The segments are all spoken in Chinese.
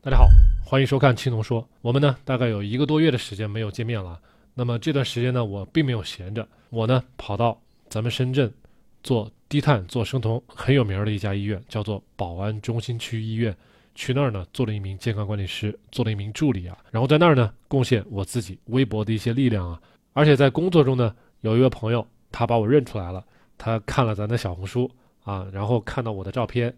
大家好，欢迎收看青铜说。我们呢大概有一个多月的时间没有见面了。那么这段时间呢，我并没有闲着，我呢跑到咱们深圳做低碳、做生酮很有名的一家医院，叫做宝安中心区医院。去那儿呢，做了一名健康管理师，做了一名助理啊。然后在那儿呢，贡献我自己微薄的一些力量啊。而且在工作中呢，有一位朋友，他把我认出来了，他看了咱的小红书啊，然后看到我的照片，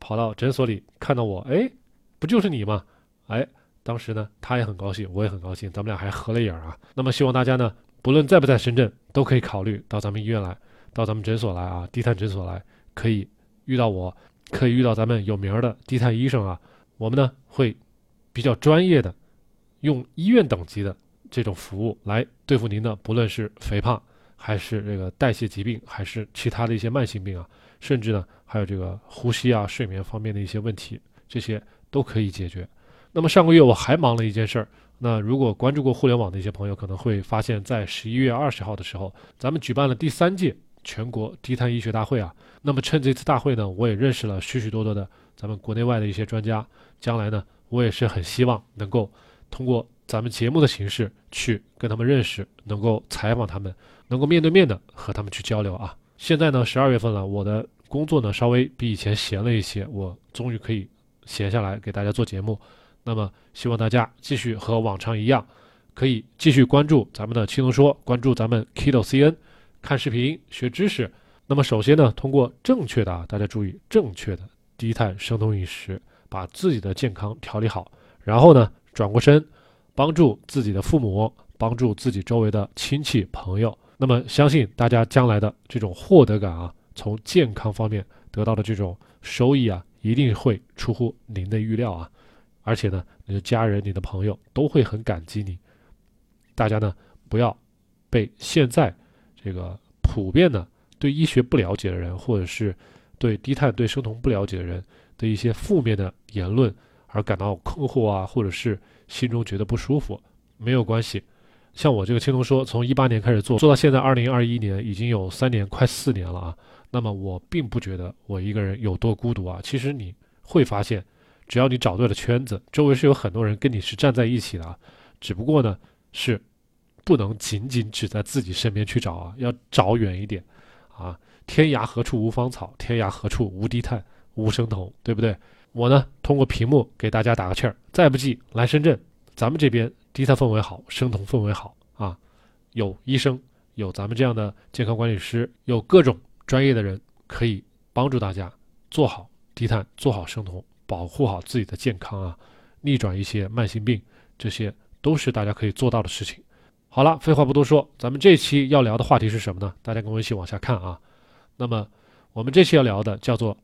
跑到诊所里看到我，哎，不就是你吗？哎，当时呢，他也很高兴，我也很高兴，咱们俩还合了影啊。那么希望大家呢，不论在不在深圳，都可以考虑到咱们医院来，到咱们诊所来啊，低碳诊所来，可以遇到我。可以遇到咱们有名的低碳医生啊，我们呢会比较专业的用医院等级的这种服务来对付您的，不论是肥胖还是这个代谢疾病，还是其他的一些慢性病啊，甚至呢还有这个呼吸啊、睡眠方面的一些问题，这些都可以解决。那么上个月我还忙了一件事儿，那如果关注过互联网的一些朋友可能会发现，在十一月二十号的时候，咱们举办了第三届。全国低碳医学大会啊，那么趁这次大会呢，我也认识了许许多多的咱们国内外的一些专家。将来呢，我也是很希望能够通过咱们节目的形式去跟他们认识，能够采访他们，能够面对面的和他们去交流啊。现在呢，十二月份了，我的工作呢稍微比以前闲了一些，我终于可以闲下来给大家做节目。那么希望大家继续和往常一样，可以继续关注咱们的青龙说，关注咱们 Kido CN。看视频学知识，那么首先呢，通过正确的啊，大家注意正确的低碳生酮饮食，把自己的健康调理好，然后呢，转过身，帮助自己的父母，帮助自己周围的亲戚朋友。那么相信大家将来的这种获得感啊，从健康方面得到的这种收益啊，一定会出乎您的预料啊，而且呢，你的家人、你的朋友都会很感激你。大家呢，不要被现在。这个普遍的对医学不了解的人，或者是对低碳、对生酮不了解的人的一些负面的言论而感到困惑啊，或者是心中觉得不舒服，没有关系。像我这个青铜说，从一八年开始做，做到现在二零二一年，已经有三年快四年了啊。那么我并不觉得我一个人有多孤独啊。其实你会发现，只要你找对了圈子，周围是有很多人跟你是站在一起的啊。只不过呢，是。不能仅仅只在自己身边去找啊，要找远一点，啊，天涯何处无芳草，天涯何处无低碳无生酮，对不对？我呢，通过屏幕给大家打个气儿，再不济来深圳，咱们这边低碳氛围好，生酮氛围好啊，有医生，有咱们这样的健康管理师，有各种专业的人可以帮助大家做好低碳，做好生酮，保护好自己的健康啊，逆转一些慢性病，这些都是大家可以做到的事情。好了，废话不多说，咱们这期要聊的话题是什么呢？大家跟我一起往下看啊。那么，我们这期要聊的叫做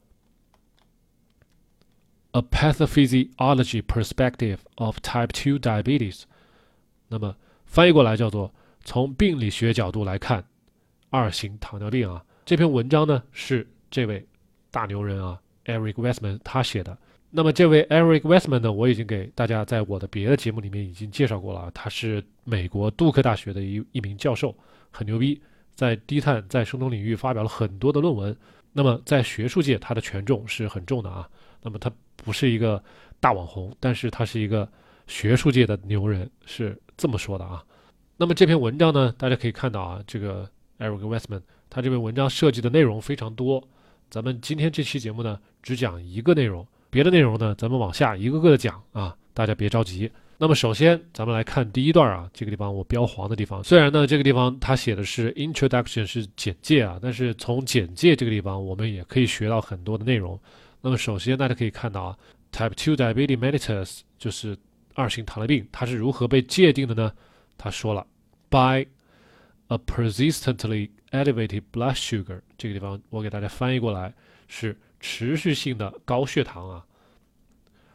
"A Pathophysiology Perspective of Type 2 Diabetes"。那么翻译过来叫做从病理学角度来看二型糖尿病啊。这篇文章呢是这位大牛人啊，Eric Westman 他写的。那么这位 Eric Westman 呢，我已经给大家在我的别的节目里面已经介绍过了啊。他是美国杜克大学的一一名教授，很牛逼，在低碳在生酮领域发表了很多的论文。那么在学术界，他的权重是很重的啊。那么他不是一个大网红，但是他是一个学术界的牛人，是这么说的啊。那么这篇文章呢，大家可以看到啊，这个 Eric Westman 他这篇文章涉及的内容非常多。咱们今天这期节目呢，只讲一个内容。别的内容呢，咱们往下一个个的讲啊，大家别着急。那么首先，咱们来看第一段啊，这个地方我标黄的地方。虽然呢，这个地方它写的是 introduction 是简介啊，但是从简介这个地方，我们也可以学到很多的内容。那么首先大家可以看到啊，type two diabetes mellitus 就是二型糖尿病，它是如何被界定的呢？他说了，by a persistently elevated blood sugar，这个地方我给大家翻译过来是。持续性的高血糖啊，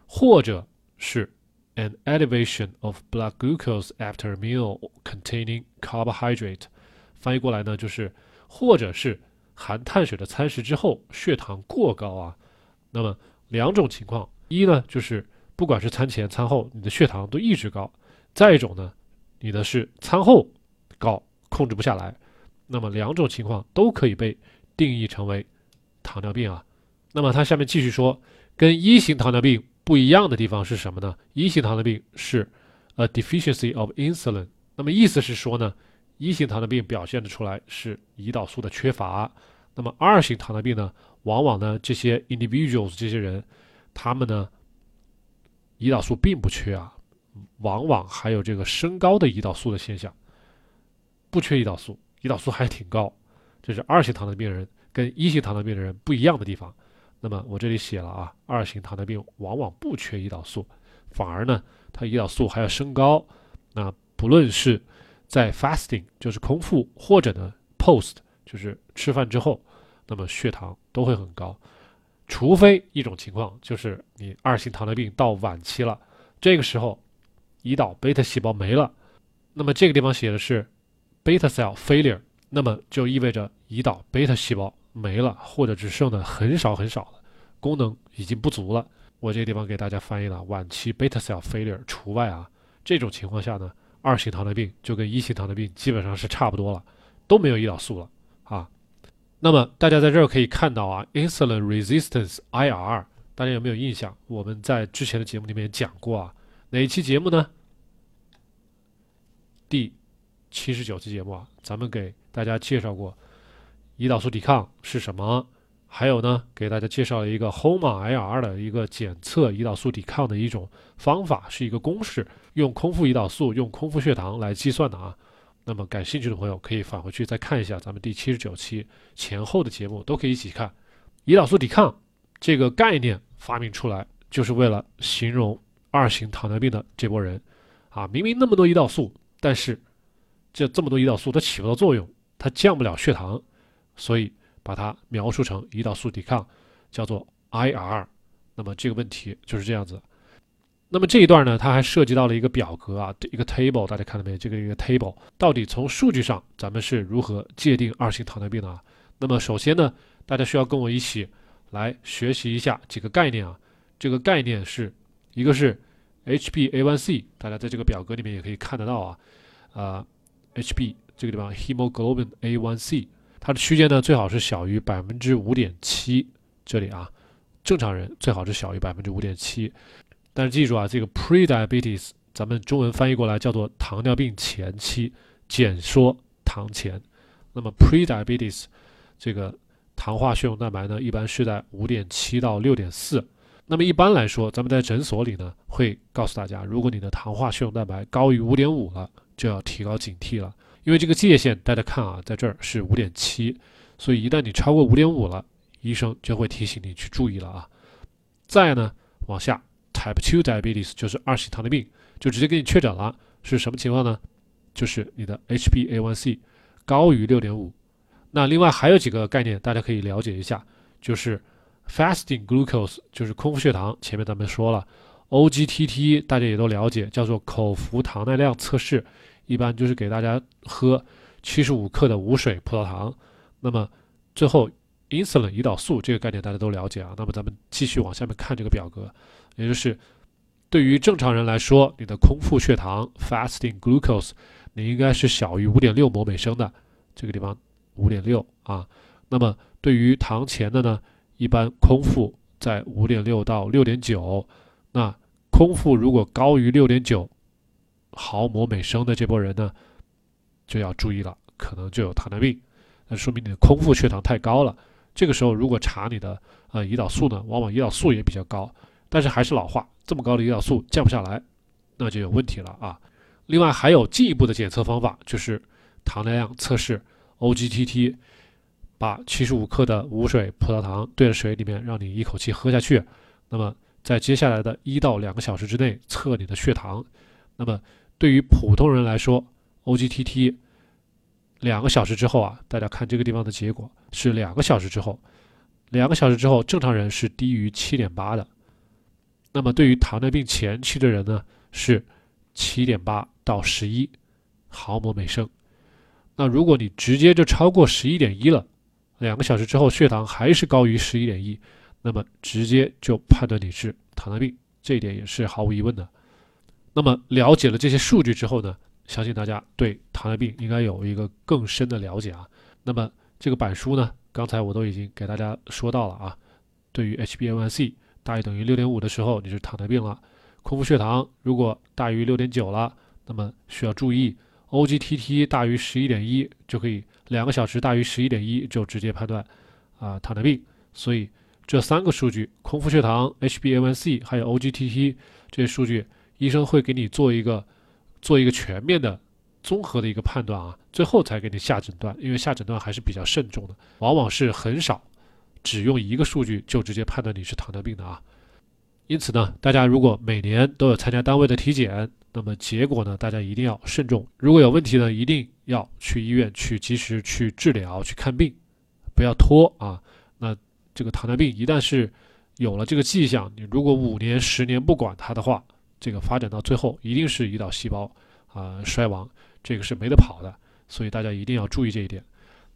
或者是 an elevation of blood glucose after meal containing carbohydrate，翻译过来呢就是，或者是含碳水的餐食之后血糖过高啊。那么两种情况，一呢就是不管是餐前餐后你的血糖都一直高，再一种呢，你的是餐后高控制不下来。那么两种情况都可以被定义成为糖尿病啊。那么他下面继续说，跟一型糖尿病不一样的地方是什么呢？一型糖尿病是 a deficiency of insulin，那么意思是说呢，一型糖尿病表现的出来是胰岛素的缺乏，那么二型糖尿病呢，往往呢这些 individuals 这些人，他们呢胰岛素并不缺啊，往往还有这个升高的胰岛素的现象，不缺胰岛素，胰岛素还挺高，这是二型糖尿病人跟一型糖尿病的人不一样的地方。那么我这里写了啊，二型糖尿病往往不缺胰岛素，反而呢，它胰岛素还要升高。那不论是在 fasting 就是空腹，或者呢 post 就是吃饭之后，那么血糖都会很高。除非一种情况就是你二型糖尿病到晚期了，这个时候胰岛贝塔细胞没了，那么这个地方写的是 beta cell failure，那么就意味着胰岛 beta 细胞没了，或者只剩的很少很少了。功能已经不足了，我这个地方给大家翻译了晚期 beta cell failure 除外啊。这种情况下呢，二型糖尿病就跟一型糖尿病基本上是差不多了，都没有胰岛素了啊。那么大家在这儿可以看到啊，insulin resistance IR，大家有没有印象？我们在之前的节目里面讲过啊，哪一期节目呢？第七十九期节目啊，咱们给大家介绍过胰岛素抵抗是什么。还有呢，给大家介绍了一个 HOMA-IR 的一个检测胰岛素抵抗的一种方法，是一个公式，用空腹胰岛素、用空腹血糖来计算的啊。那么感兴趣的朋友可以返回去再看一下咱们第七十九期前后的节目，都可以一起看。胰岛素抵抗这个概念发明出来，就是为了形容二型糖尿病的这波人啊，明明那么多胰岛素，但是这这么多胰岛素它起不到作用，它降不了血糖，所以。把它描述成胰岛素抵抗，叫做 IR。那么这个问题就是这样子。那么这一段呢，它还涉及到了一个表格啊，一个 table，大家看到没？这个一个 table 到底从数据上咱们是如何界定二型糖尿病的啊？那么首先呢，大家需要跟我一起来学习一下几个概念啊。这个概念是一个是 HbA1c，大家在这个表格里面也可以看得到啊。啊，Hb 这个地方 hemoglobin A1c。它的区间呢，最好是小于百分之五点七。这里啊，正常人最好是小于百分之五点七。但是记住啊，这个 pre-diabetes，咱们中文翻译过来叫做糖尿病前期，简说糖前。那么 pre-diabetes，这个糖化血红蛋白呢，一般是在五点七到六点四。那么一般来说，咱们在诊所里呢，会告诉大家，如果你的糖化血红蛋白高于五点五了，就要提高警惕了。因为这个界限，大家看啊，在这儿是五点七，所以一旦你超过五点五了，医生就会提醒你去注意了啊。再呢，往下，Type Two Diabetes 就是二型糖尿病，就直接给你确诊了，是什么情况呢？就是你的 HbA1c 高于六点五。那另外还有几个概念，大家可以了解一下，就是 Fasting Glucose 就是空腹血糖，前面咱们说了，OGTT 大家也都了解，叫做口服糖耐量测试。一般就是给大家喝七十五克的无水葡萄糖，那么最后 insulin 胰岛素这个概念大家都了解啊。那么咱们继续往下面看这个表格，也就是对于正常人来说，你的空腹血糖 fasting glucose 你应该是小于五点六摩每升的，这个地方五点六啊。那么对于糖前的呢，一般空腹在五点六到六点九，那空腹如果高于六点九。毫摩每升的这波人呢，就要注意了，可能就有糖尿病，那说明你的空腹血糖太高了。这个时候如果查你的呃胰岛素呢，往往胰岛素也比较高，但是还是老话，这么高的胰岛素降不下来，那就有问题了啊。另外还有进一步的检测方法，就是糖耐量测试 OGTT，把七十五克的无水葡萄糖兑在水里面，让你一口气喝下去，那么在接下来的一到两个小时之内测你的血糖，那么。对于普通人来说，OGTT 两个小时之后啊，大家看这个地方的结果是两个小时之后，两个小时之后正常人是低于七点八的。那么对于糖尿病前期的人呢，是七点八到十一毫摩每升。那如果你直接就超过十一点一了，两个小时之后血糖还是高于十一点一，那么直接就判断你是糖尿病，这一点也是毫无疑问的。那么了解了这些数据之后呢，相信大家对糖尿病应该有一个更深的了解啊。那么这个板书呢，刚才我都已经给大家说到了啊。对于 HbA1c，大于等于六点五的时候，你是糖尿病了。空腹血糖如果大于六点九了，那么需要注意。OGTT 大于十一点一就可以，两个小时大于十一点一就直接判断啊糖尿病。所以这三个数据，空腹血糖、HbA1c 还有 OGTT 这些数据，医生会给你做一个做一个全面的综合的一个判断啊，最后才给你下诊断。因为下诊断还是比较慎重的，往往是很少只用一个数据就直接判断你是糖尿病的啊。因此呢，大家如果每年都有参加单位的体检，那么结果呢，大家一定要慎重。如果有问题呢，一定要去医院去及时去治疗、去看病，不要拖啊。这个糖尿病一旦是有了这个迹象，你如果五年、十年不管它的话，这个发展到最后一定是胰岛细胞啊衰亡，这个是没得跑的。所以大家一定要注意这一点。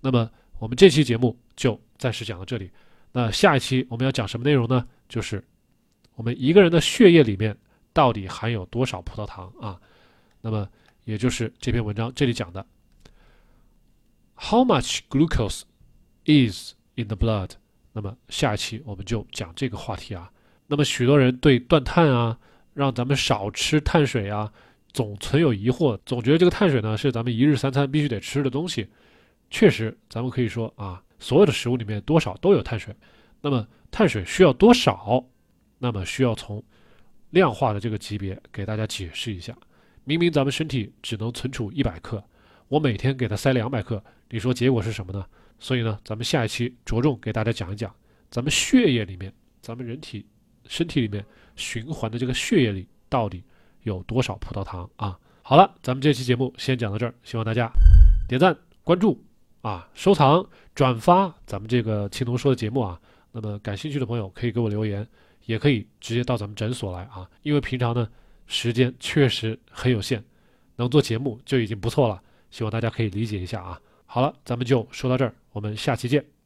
那么我们这期节目就暂时讲到这里。那下一期我们要讲什么内容呢？就是。我们一个人的血液里面到底含有多少葡萄糖啊？那么也就是这篇文章这里讲的，How much glucose is in the blood？那么下一期我们就讲这个话题啊。那么许多人对断碳啊，让咱们少吃碳水啊，总存有疑惑，总觉得这个碳水呢是咱们一日三餐必须得吃的东西。确实，咱们可以说啊，所有的食物里面多少都有碳水。那么碳水需要多少？那么需要从量化的这个级别给大家解释一下。明明咱们身体只能存储一百克，我每天给它塞两百克，你说结果是什么呢？所以呢，咱们下一期着重给大家讲一讲，咱们血液里面，咱们人体身体里面循环的这个血液里到底有多少葡萄糖啊？好了，咱们这期节目先讲到这儿，希望大家点赞、关注啊、收藏、转发咱们这个青铜说的节目啊。那么感兴趣的朋友可以给我留言。也可以直接到咱们诊所来啊，因为平常呢时间确实很有限，能做节目就已经不错了，希望大家可以理解一下啊。好了，咱们就说到这儿，我们下期见。